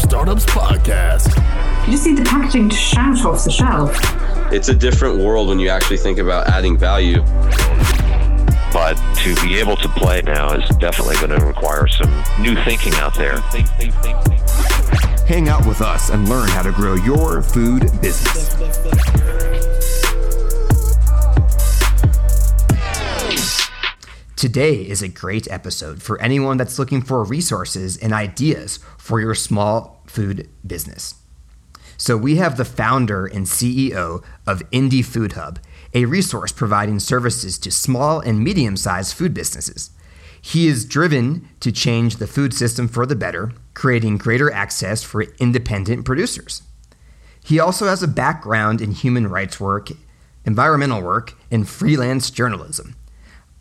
Startups Podcast. You just need the packaging to shout off the shelf. It's a different world when you actually think about adding value. But to be able to play now is definitely going to require some new thinking out there. Hang out with us and learn how to grow your food business. Today is a great episode for anyone that's looking for resources and ideas for your small food business. So, we have the founder and CEO of Indie Food Hub, a resource providing services to small and medium sized food businesses. He is driven to change the food system for the better, creating greater access for independent producers. He also has a background in human rights work, environmental work, and freelance journalism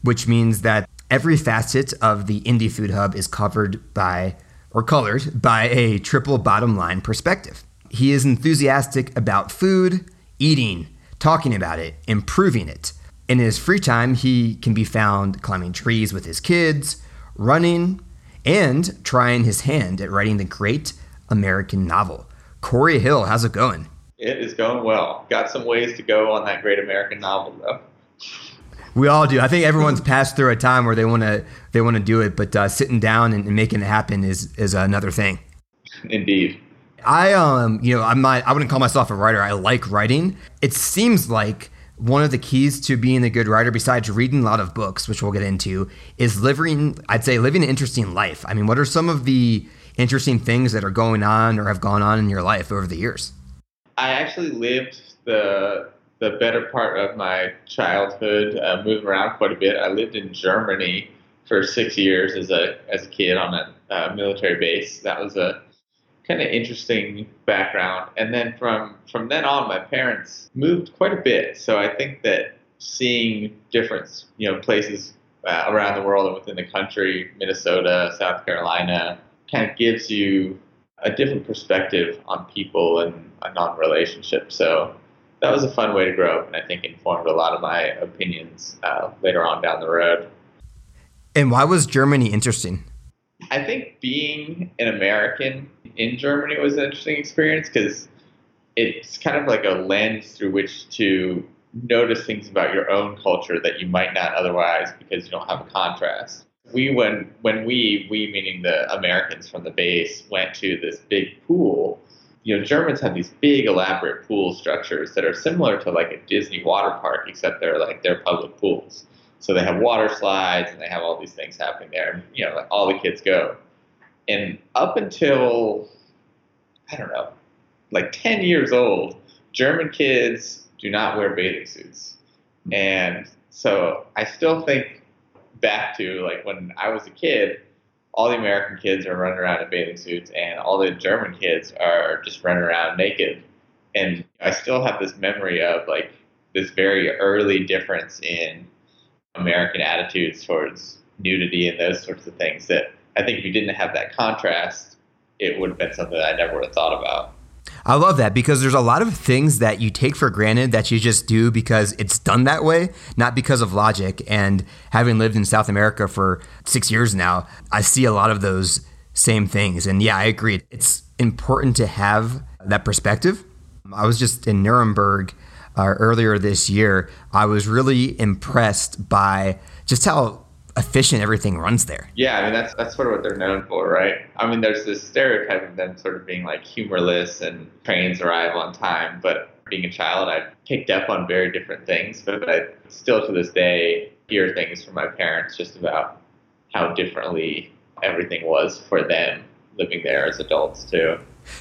which means that every facet of the Indie Food Hub is covered by or colored by a triple bottom line perspective. He is enthusiastic about food, eating, talking about it, improving it. In his free time, he can be found climbing trees with his kids, running, and trying his hand at writing the great American novel. Corey Hill, how's it going? It is going well. Got some ways to go on that great American novel, though. We all do. I think everyone's passed through a time where they want to they want to do it, but uh, sitting down and, and, making it happen is is another thing. Indeed. I um you know I'm not I wouldn't call myself a writer. I like writing. It seems like one of the keys to being a good writer, besides reading a lot of books, which we'll get into, is living. I'd say living an interesting life. I mean, what are some of the interesting things that are going on or have gone on in your life over the years? I actually lived the the better part of my childhood, uh, moving around quite a bit. I lived in Germany for six years as a as a kid on a uh, military base. That was a kind of interesting background. And then from from then on, my parents moved quite a bit. So I think that seeing different you know places uh, around the world and within the country, Minnesota, South Carolina, kind of gives you a different perspective on people and, and on relationships. So that was a fun way to grow up, and I think informed a lot of my opinions uh, later on down the road. And why was Germany interesting? I think being an American in Germany was an interesting experience because it's kind of like a lens through which to notice things about your own culture that you might not otherwise because you don't have a contrast. We when when we we meaning the Americans from the base went to this big pool you know, Germans have these big elaborate pool structures that are similar to like a Disney water park, except they're like they're public pools. So they have water slides and they have all these things happening there. And, you know, like all the kids go. And up until I don't know, like 10 years old, German kids do not wear bathing suits. And so I still think back to like when I was a kid, all the American kids are running around in bathing suits, and all the German kids are just running around naked. And I still have this memory of like this very early difference in American attitudes towards nudity and those sorts of things that I think if you didn't have that contrast, it would have been something that I never would have thought about. I love that because there's a lot of things that you take for granted that you just do because it's done that way, not because of logic. And having lived in South America for six years now, I see a lot of those same things. And yeah, I agree. It's important to have that perspective. I was just in Nuremberg uh, earlier this year. I was really impressed by just how efficient everything runs there. Yeah, I mean that's that's sort of what they're known for, right? I mean, there's this stereotype of them sort of being like humorless and trains arrive on time, but being a child, I picked up on very different things, but I still to this day hear things from my parents just about how differently everything was for them living there as adults too.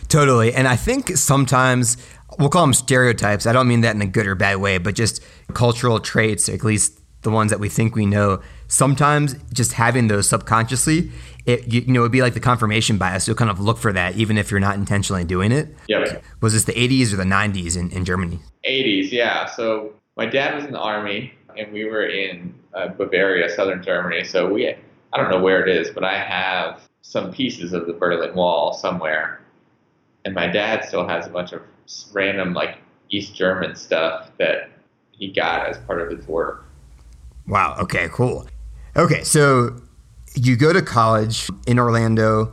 Totally. And I think sometimes we'll call them stereotypes. I don't mean that in a good or bad way, but just cultural traits, at least the ones that we think we know sometimes just having those subconsciously, it you, know, it'd be like the confirmation bias. You'll kind of look for that even if you're not intentionally doing it. Yeah. Was this the 80s or the 90s in, in Germany? 80s, yeah. So my dad was in the army, and we were in uh, Bavaria, southern Germany. So we, I don't know where it is, but I have some pieces of the Berlin Wall somewhere, and my dad still has a bunch of random like East German stuff that he got as part of his work. Wow. Okay. Cool. Okay, so you go to college in Orlando.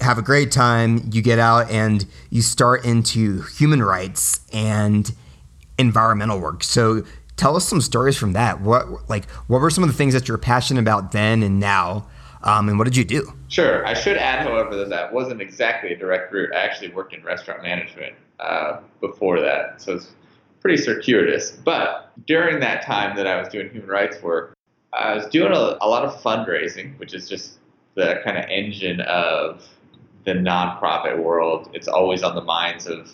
have a great time. You get out and you start into human rights and environmental work. So tell us some stories from that. What like what were some of the things that you're passionate about then and now, um, and what did you do? Sure. I should add, however, that that wasn't exactly a direct route. I actually worked in restaurant management uh, before that, so it's pretty circuitous. But during that time that I was doing human rights work, I was doing a, a lot of fundraising, which is just the kind of engine of the nonprofit world. It's always on the minds of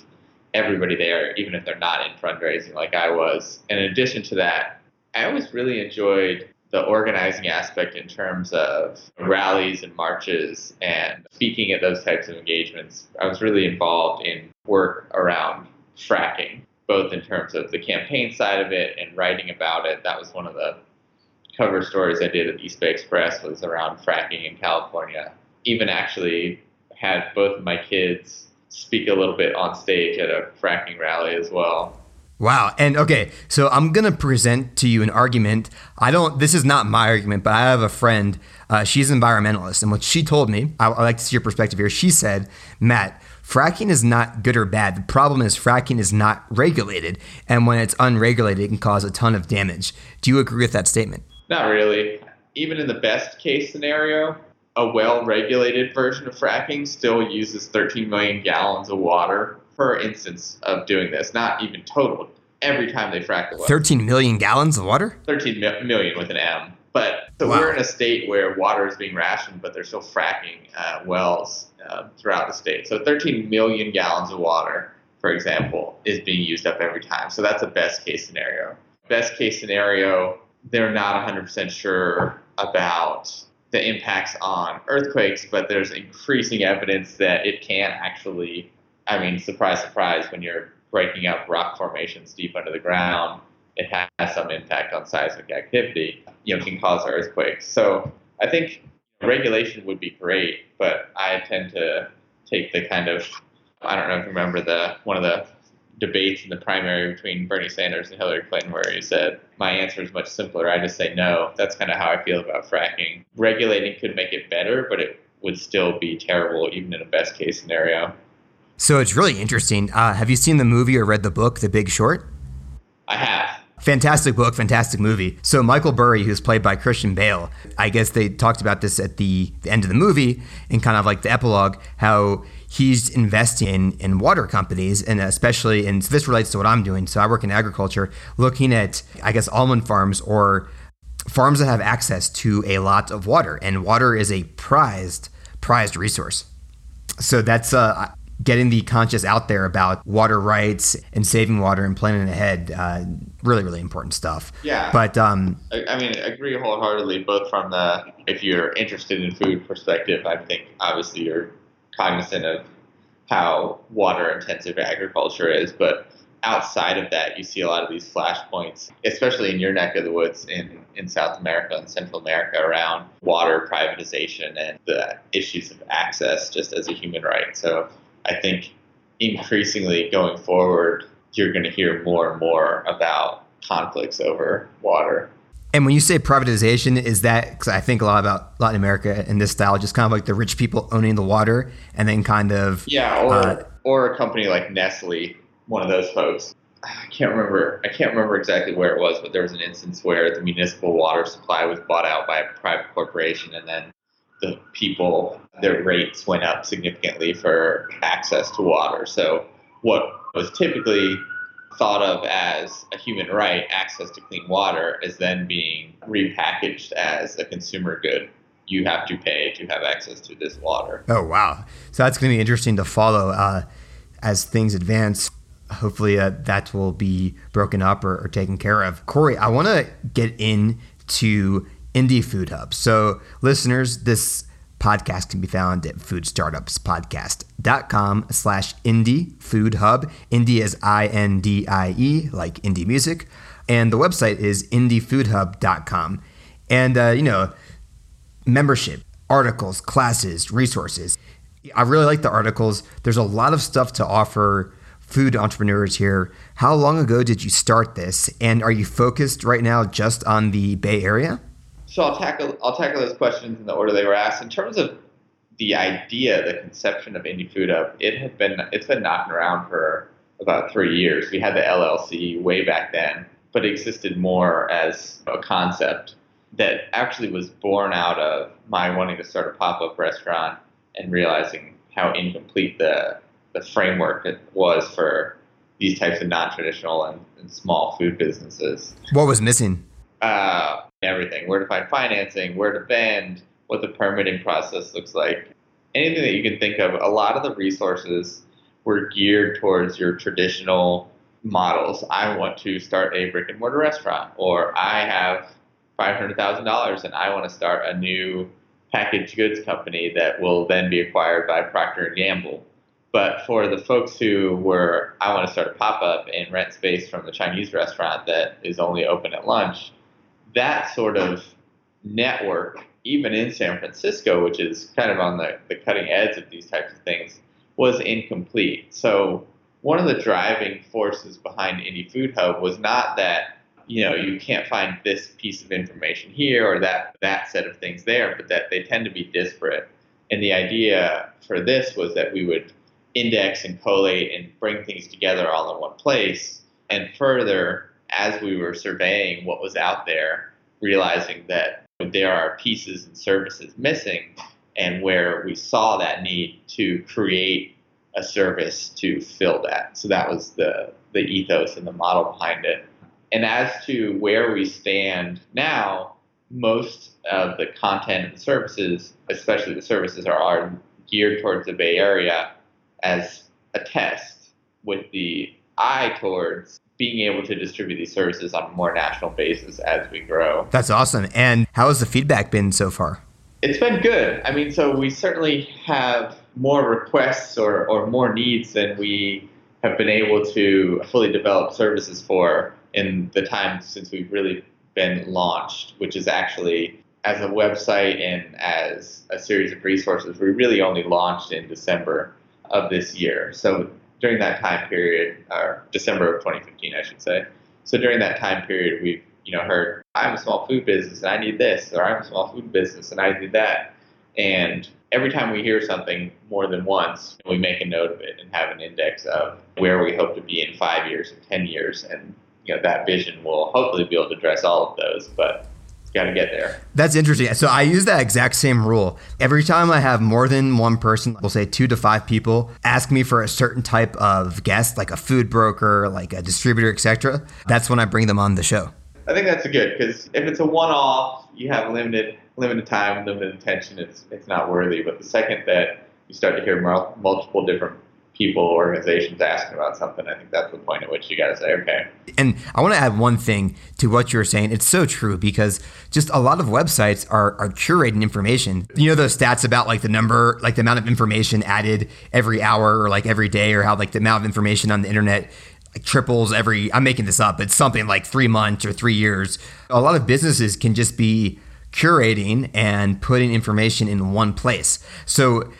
everybody there, even if they're not in fundraising like I was. And in addition to that, I always really enjoyed the organizing aspect in terms of rallies and marches and speaking at those types of engagements. I was really involved in work around fracking, both in terms of the campaign side of it and writing about it. That was one of the cover stories I did at East Bay Express was around fracking in California. Even actually had both of my kids speak a little bit on stage at a fracking rally as well. Wow. And okay, so I'm going to present to you an argument. I don't, this is not my argument, but I have a friend. Uh, she's an environmentalist. And what she told me, I, I like to see your perspective here. She said, Matt, fracking is not good or bad. The problem is fracking is not regulated. And when it's unregulated, it can cause a ton of damage. Do you agree with that statement? Not really. Even in the best case scenario, a well regulated version of fracking still uses 13 million gallons of water per instance of doing this, not even total. Every time they frack the well. 13 million gallons of water? 13 mi- million with an M. But so Wow. we're in a state where water is being rationed, but they're still fracking uh, wells uh, throughout the state. So 13 million gallons of water, for example, is being used up every time. So that's a best case scenario. Best case scenario, they're not 100% sure about the impacts on earthquakes, but there's increasing evidence that it can actually, I mean, surprise, surprise, when you're breaking up rock formations deep under the ground, it has some impact on seismic activity, you know, can cause earthquakes. So I think regulation would be great, but I tend to take the kind of, I don't know if you remember the, one of the debates in the primary between Bernie Sanders and Hillary Clinton where he said, my answer is much simpler. I just say no. That's kind of how I feel about fracking. Regulating could make it better, but it would still be terrible even in a best case scenario. So it's really interesting. Uh, have you seen the movie or read the book, The Big Short? I have. Fantastic book, fantastic movie. So Michael Burry, who's played by Christian Bale, I guess they talked about this at the, end of the movie and kind of like the epilogue, how he's investing in, in water companies and especially, and this relates to what I'm doing. So I work in agriculture, looking at, I guess, almond farms or farms that have access to a lot of water, and water is a prized, prized resource. So that's uh, getting the conscious out there about water rights and saving water and planning ahead. Uh, really, really important stuff. Yeah. But um, I, I mean, I agree wholeheartedly, both from the, if you're interested in food perspective, I think obviously you're cognizant of how water intensive agriculture is, but outside of that, you see a lot of these flashpoints, especially in your neck of the woods in, in South America and Central America around water privatization and the issues of access just as a human right. So I think increasingly going forward, you're going to hear more and more about conflicts over water. and when you say privatization, is that because I think a lot about Latin America in this style, just kind of like the rich people owning the water, and then kind of Yeah, or Uh, or a company like Nestle, one of those folks. I can't remember. I can't remember exactly where it was, but there was an instance where the municipal water supply was bought out by a private corporation, and then the people their rates went up significantly for access to water. So what was typically thought of as a human right, access to clean water, is then being repackaged as a consumer good. You have to pay to have access to this water. Oh wow! So that's going to be interesting to follow uh, as things advance. Hopefully, uh, that will be broken up or, or taken care of. Corey, I want to get into Indie Food Hub. So, listeners, this podcast can be found at foodstartupspodcast.com slash indie food hub. Indie is I-N-D-I-E, like indie music. And the website is indiefoodhub.com. And, uh, you know, membership, articles, classes, resources. I really like the articles. There's a lot of stuff to offer food entrepreneurs here. How long ago did you start this? And are you focused right now just on the Bay Area? So I'll tackle I'll tackle those questions in the order they were asked. In terms of the idea, the conception of Indie Food Hub, it had been it's been knocking around for about three years. We had the LLC way back then, but it existed more as a concept that actually was born out of my wanting to start a pop up restaurant and realizing how incomplete the the framework it was for these types of non traditional and, and, small food businesses. What was missing? Uh, everything. Where to find financing, where to vend, what the permitting process looks like. Anything that you can think of, a lot of the resources were geared towards your traditional models. I want to start a brick and mortar restaurant, or I have $500,000 and I want to start a new packaged goods company that will then be acquired by Procter and Gamble. But for the folks who were, I want to start a pop up and rent space from the Chinese restaurant that is only open at lunch, that sort of network, even in San Francisco, which is kind of on the, the cutting edge of these types of things, was incomplete. So one of the driving forces behind Indie Food Hub was not that you know you can't find this piece of information here or that that set of things there, but that they tend to be disparate. And the idea for this was that we would index and collate and bring things together all in one place. And further, as we were surveying what was out there, realizing that there are pieces and services missing, and where we saw that need to create a service to fill that. So that was the, the ethos and the model behind it. And as to where we stand now, most of the content and services, especially the services, are, are geared towards the Bay Area as a test with the eye towards being able to distribute these services on a more national basis as we grow. That's awesome. And how has the feedback been so far? It's been good. I mean, so we certainly have more requests or, or more needs than we have been able to fully develop services for in the time since we've really been launched, which is actually as a website and as a series of resources, we really only launched in December of this year. So during that time period, or December of 2015, I should say. So during that time period, we've you know heard I'm a small food business and I need this, or I'm a small food business and I need that, and every time we hear something more than once, we make a note of it and have an index of where we hope to be in five years and ten years, and you know that vision will hopefully be able to address all of those, but got to get there. That's interesting. So I use that exact same rule. Every time I have more than one person, we'll say two to five people, ask me for a certain type of guest, like a food broker, like a distributor, etc. That's when I bring them on the show. I think that's a good because if it's a one-off, you have limited limited time, limited attention. It's it's not worthy. But the second that you start to hear multiple different people, organizations asking about something, I think that's the point at which you got to say, okay. And I want to add one thing to what you were saying. It's so true because just a lot of websites are, are curating information. You know, those stats about like the number, like the amount of information added every hour or like every day, or how like the amount of information on the internet like triples every, I'm making this up, it's something like three months or three years. A lot of businesses can just be curating and putting information in one place. So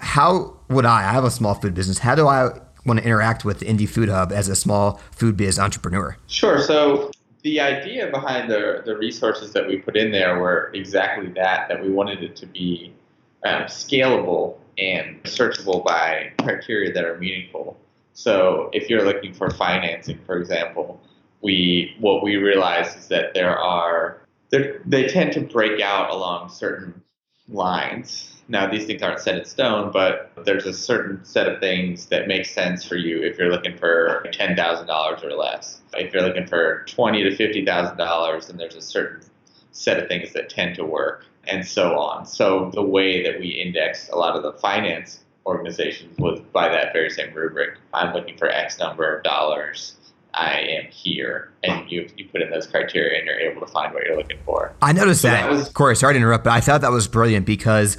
how would I, I have a small food business, how do I want to interact with Indie Food Hub as a small food biz entrepreneur? Sure. So the idea behind the, the resources that we put in there were exactly that, that we wanted it to be um, scalable and searchable by criteria that are meaningful. So if you're looking for financing, for example, we what we realize is that there are they tend to break out along certain lines now, these things aren't set in stone, but there's a certain set of things that make sense for you if you're looking for $10,000 or less. If you're looking for twenty to $50,000, then there's a certain set of things that tend to work, and so on. So the way that we indexed a lot of the finance organizations was by that very same rubric. I'm looking for X number of dollars I am here, and you you put in those criteria, and you're able to find what you're looking for. I noticed so that. that was, Corey, sorry to interrupt, but I thought that was brilliant because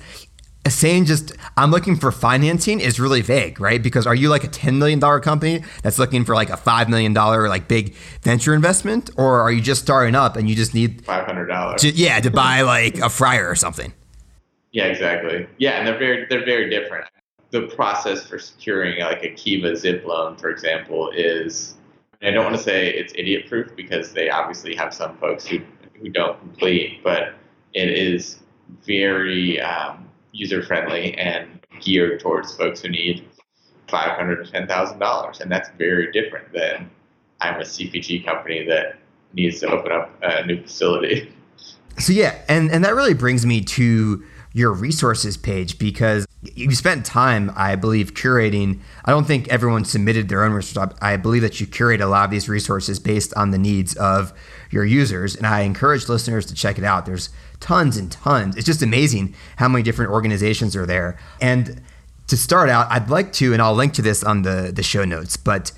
saying just I'm looking for financing is really vague, right? Because are you like a $10 million company that's looking for like a $5 million like big venture investment? Or are you just starting up and you just need $500? To, yeah, to buy like a fryer or something. Yeah, exactly. Yeah, and they're very they're very different. The process for securing like a Kiva zip loan, for example, is I don't want to say it's idiot proof because they obviously have some folks who who don't complete, but it is very um, user friendly and geared towards folks who need five hundred to ten thousand dollars, and that's very different than I'm a CPG company that needs to open up a new facility. So yeah, and and that really brings me to your resources page because you spent time, I believe, curating. I don't think everyone submitted their own resources. I believe that you curate a lot of these resources based on the needs of your users, and I encourage listeners to check it out. There's tons and tons. It's just amazing how many different organizations are there. And to start out, I'd like to, and I'll link to this on the the show notes, but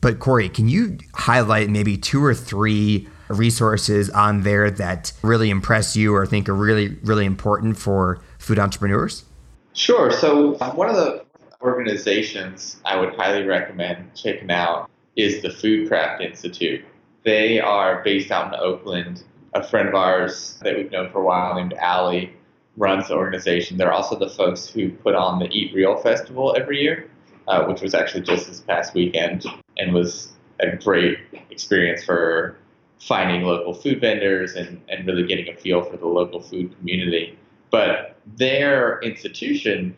but Corey, can you highlight maybe two or three resources on there that really impress you or think are really, really important for food entrepreneurs? Sure. So, um, one of the organizations I would highly recommend checking out is the Food Craft Institute. They are based out in Oakland. A friend of ours that we've known for a while named Allie runs the organization. They're also the folks who put on the Eat Real Festival every year, uh, which was actually just this past weekend and was a great experience for finding local food vendors and, and really getting a feel for the local food community. But their institution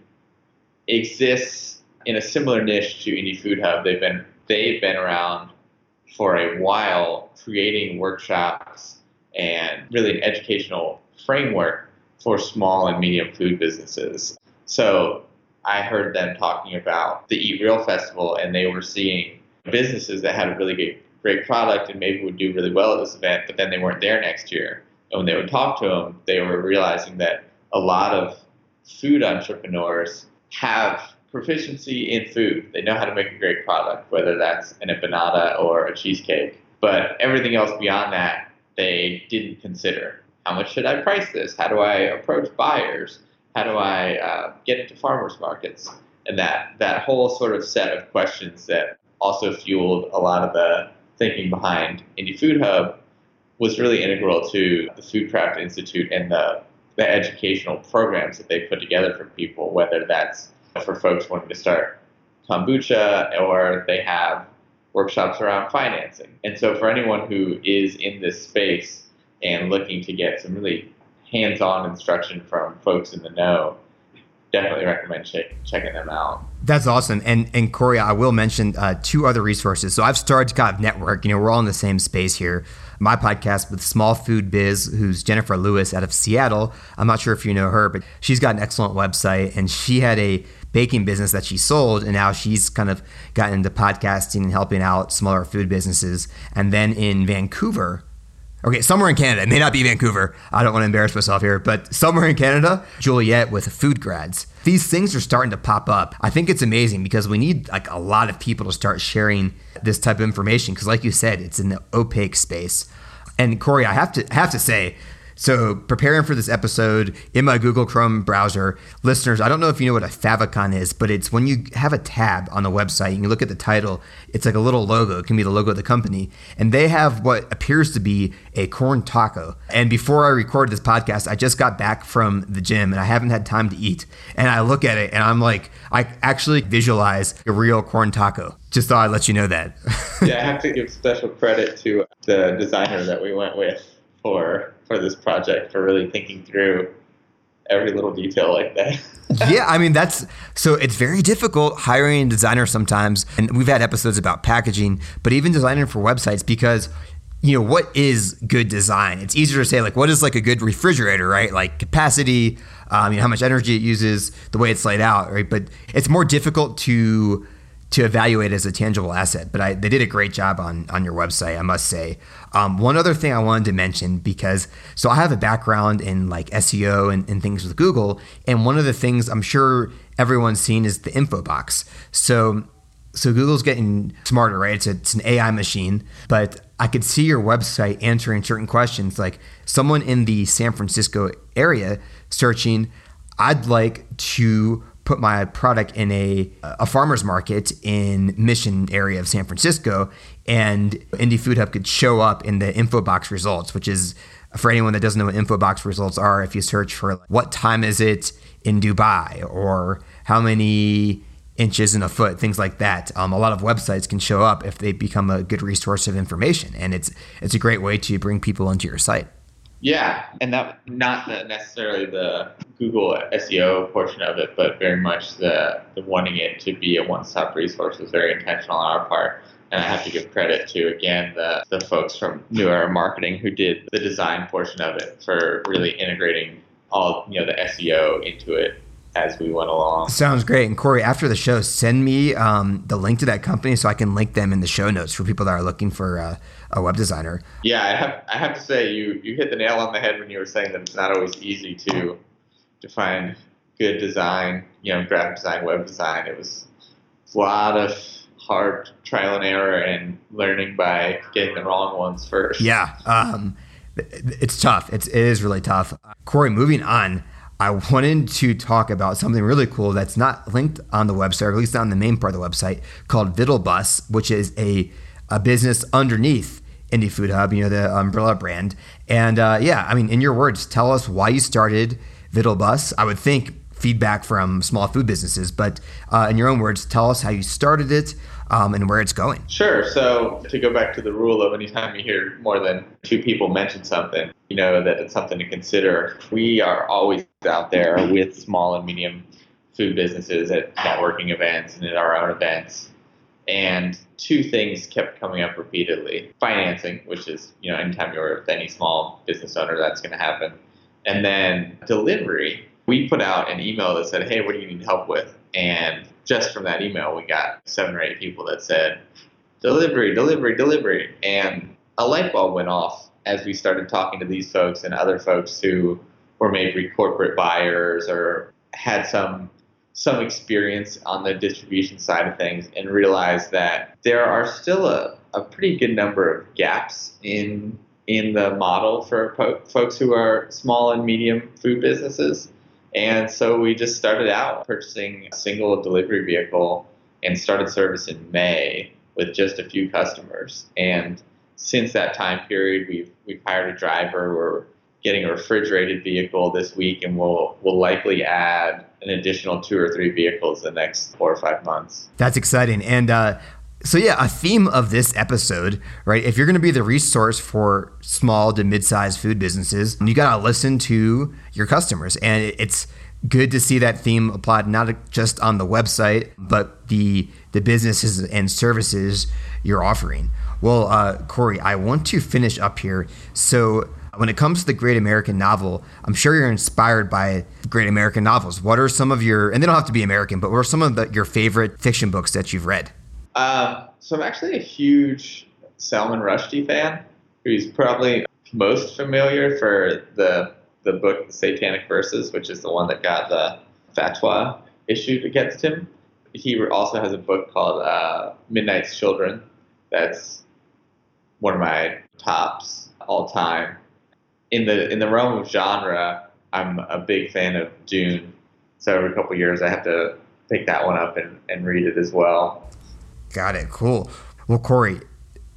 exists in a similar niche to Indie Food Hub. They've been they've been around for a while creating workshops and really an educational framework for small and medium food businesses. So I heard them talking about the Eat Real Festival and they were seeing businesses that had a really great great product and maybe would do really well at this event, but then they weren't there next year. And when they would talk to them, they were realizing that a lot of food entrepreneurs have proficiency in food. They know how to make a great product, whether that's an empanada or a cheesecake. But everything else beyond that, they didn't consider. How much should I price this? How do I approach buyers? How do I uh, get into farmers markets? And that, that whole sort of set of questions that also fueled a lot of the thinking behind Indie Food Hub was really integral to the Food Craft Institute and the, the educational programs that they put together for people, whether that's for folks wanting to start kombucha or they have workshops around financing. And so for anyone who is in this space and looking to get some really hands-on instruction from folks in the know, definitely recommend check, checking them out. That's awesome. And and Corey, I will mention uh, two other resources. So I've started to kind of network. You know, we're all in the same space here. My podcast with Small Food Biz, who's Jennifer Lewis out of Seattle. I'm not sure if you know her, but she's got an excellent website, and she had a baking business that she sold, and now she's kind of gotten into podcasting and helping out smaller food businesses. And then in Vancouver, Okay, somewhere in Canada. It may not be Vancouver. I don't want to embarrass myself here, but somewhere in Canada, Juliet with food grads. These things are starting to pop up. I think it's amazing because we need like a lot of people to start sharing this type of information because like you said, it's in the opaque space. And Corey, I have to have to say, so, preparing for this episode in my Google Chrome browser, listeners, I don't know if you know what a favicon is, but it's when you have a tab on the website, and you look at the title, it's like a little logo. It can be the logo of the company. And they have what appears to be a corn taco. And before I recorded this podcast, I just got back from the gym and I haven't had time to eat. And I look at it and I'm like, I actually visualize a real corn taco. Just thought I'd let you know that. yeah, I have to give special credit to the designer that we went with for for this project for really thinking through every little detail like that. yeah, I mean that's so it's very difficult hiring a designer sometimes, and we've had episodes about packaging, but even designing for websites because you know what is good design. It's easier to say like what is like a good refrigerator, right? Like capacity, um, you know how much energy it uses, the way it's laid out, right? But it's more difficult to to evaluate as a tangible asset. But I, they did a great job on on your website, I must say. Um, one other thing I wanted to mention because so I have a background in like SEO and, and things with Google, and one of the things I'm sure everyone's seen is the info box. So so Google's getting smarter, right? It's, a, it's an AI machine, but I could see your website answering certain questions, like someone in the San Francisco area searching, I'd like to put my product in a a farmers market in Mission area of San Francisco, and Indie Food Hub could show up in the info box results, which is for anyone that doesn't know what info box results are. If you search for what time is it in Dubai or how many inches in a foot, things like that. Um, a lot of websites can show up if they become a good resource of information, and it's it's a great way to bring people into your site. Yeah, and that not the, necessarily the Google SEO portion of it, but very much the, the wanting it to be a one-stop resource was very intentional on our part. And I have to give credit to again the, the folks from New Era Marketing who did the design portion of it for really integrating all you know the SEO into it as we went along. Sounds great. And Corey, after the show, send me um, the link to that company so I can link them in the show notes for people that are looking for uh, a web designer. Yeah, I have I have to say you you hit the nail on the head when you were saying that it's not always easy to to find good design, you know, graphic design, web design. It was a lot of hard trial and error and learning by getting the wrong ones first. Yeah, um, it's tough. It's it is really tough. Corey, moving on. I wanted to talk about something really cool that's not linked on the website, or at least not on the main part of the website, called Vittle Bus, which is a, a business underneath Indie Food Hub, you know, the umbrella brand. And uh, yeah, I mean, in your words, tell us why you started Vittle Bus. I would think feedback from small food businesses, but uh, in your own words, tell us how you started it um, and where it's going. Sure. So to go back to the rule of anytime you hear more than two people mention something, you know that it's something to consider. We are always out there with small and medium food businesses at networking events and at our own events. And two things kept coming up repeatedly. Financing, which is, you know, anytime you're with any small business owner, that's going to happen. And then delivery. We put out an email that said, hey, what do you need help with? And just from that email, we got seven or eight people that said, delivery, delivery, delivery. And a light bulb went off as we started talking to these folks and other folks who were maybe corporate buyers or had some some experience on the distribution side of things and realized that there are still a, a pretty good number of gaps in in the model for po- folks who are small and medium food businesses. And so we just started out purchasing a single delivery vehicle and started service in May with just a few customers. And since that time period, we've we've hired a driver. We're getting a refrigerated vehicle this week, and we'll we'll likely add an additional two or three vehicles in the next four or five months. That's exciting. And uh, so, yeah, a theme of this episode, right? If you're going to be the resource for small to mid-sized food businesses, you got to listen to your customers, and it's good to see that theme applied not just on the website, but the the businesses and services you're offering. Well, uh, Corey, I want to finish up here. So, when it comes to the Great American Novel, I'm sure you're inspired by Great American novels. What are some of your, and they don't have to be American, but what are some of the, your favorite fiction books that you've read? Um, so I'm actually a huge Salman Rushdie fan, who's probably most familiar for the the book The Satanic Verses, which is the one that got the fatwa issued against him. He also has a book called uh, Midnight's Children. That's one of my tops all time. In the in the realm of genre, I'm a big fan of Dune. So every couple years, I have to pick that one up and, and read it as well. Got it. Cool. Well, Corey,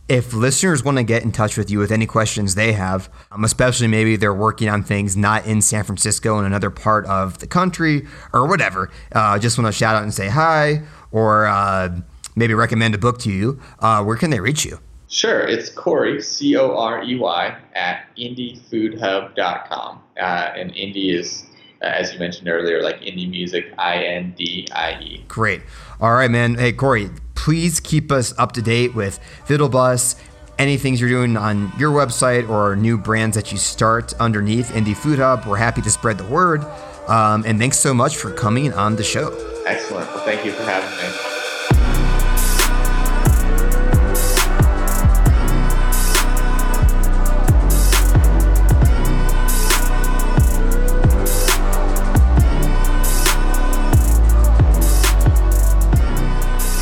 if listeners want to get in touch with you with any questions they have, um, especially maybe they're working on things not in San Francisco in another part of the country or whatever, uh, just want to shout out and say hi or uh, maybe recommend a book to you, uh, where can they reach you? Sure. It's Corey, C O R E Y, at indiefoodhub.com. Uh, and indie is, uh, as you mentioned earlier, like indie music, I N D I E. Great. All right, man. Hey, Corey, please keep us up to date with Vittle Bus, any things you're doing on your website or new brands that you start underneath Indie Food Hub. We're happy to spread the word. Um, and thanks so much for coming on the show. Excellent. Well, thank you for having me.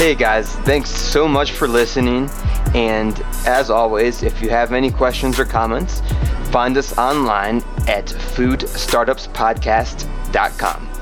Hey guys, thanks so much for listening. And as always, if you have any questions or comments, find us online at foodstartupspodcast.com.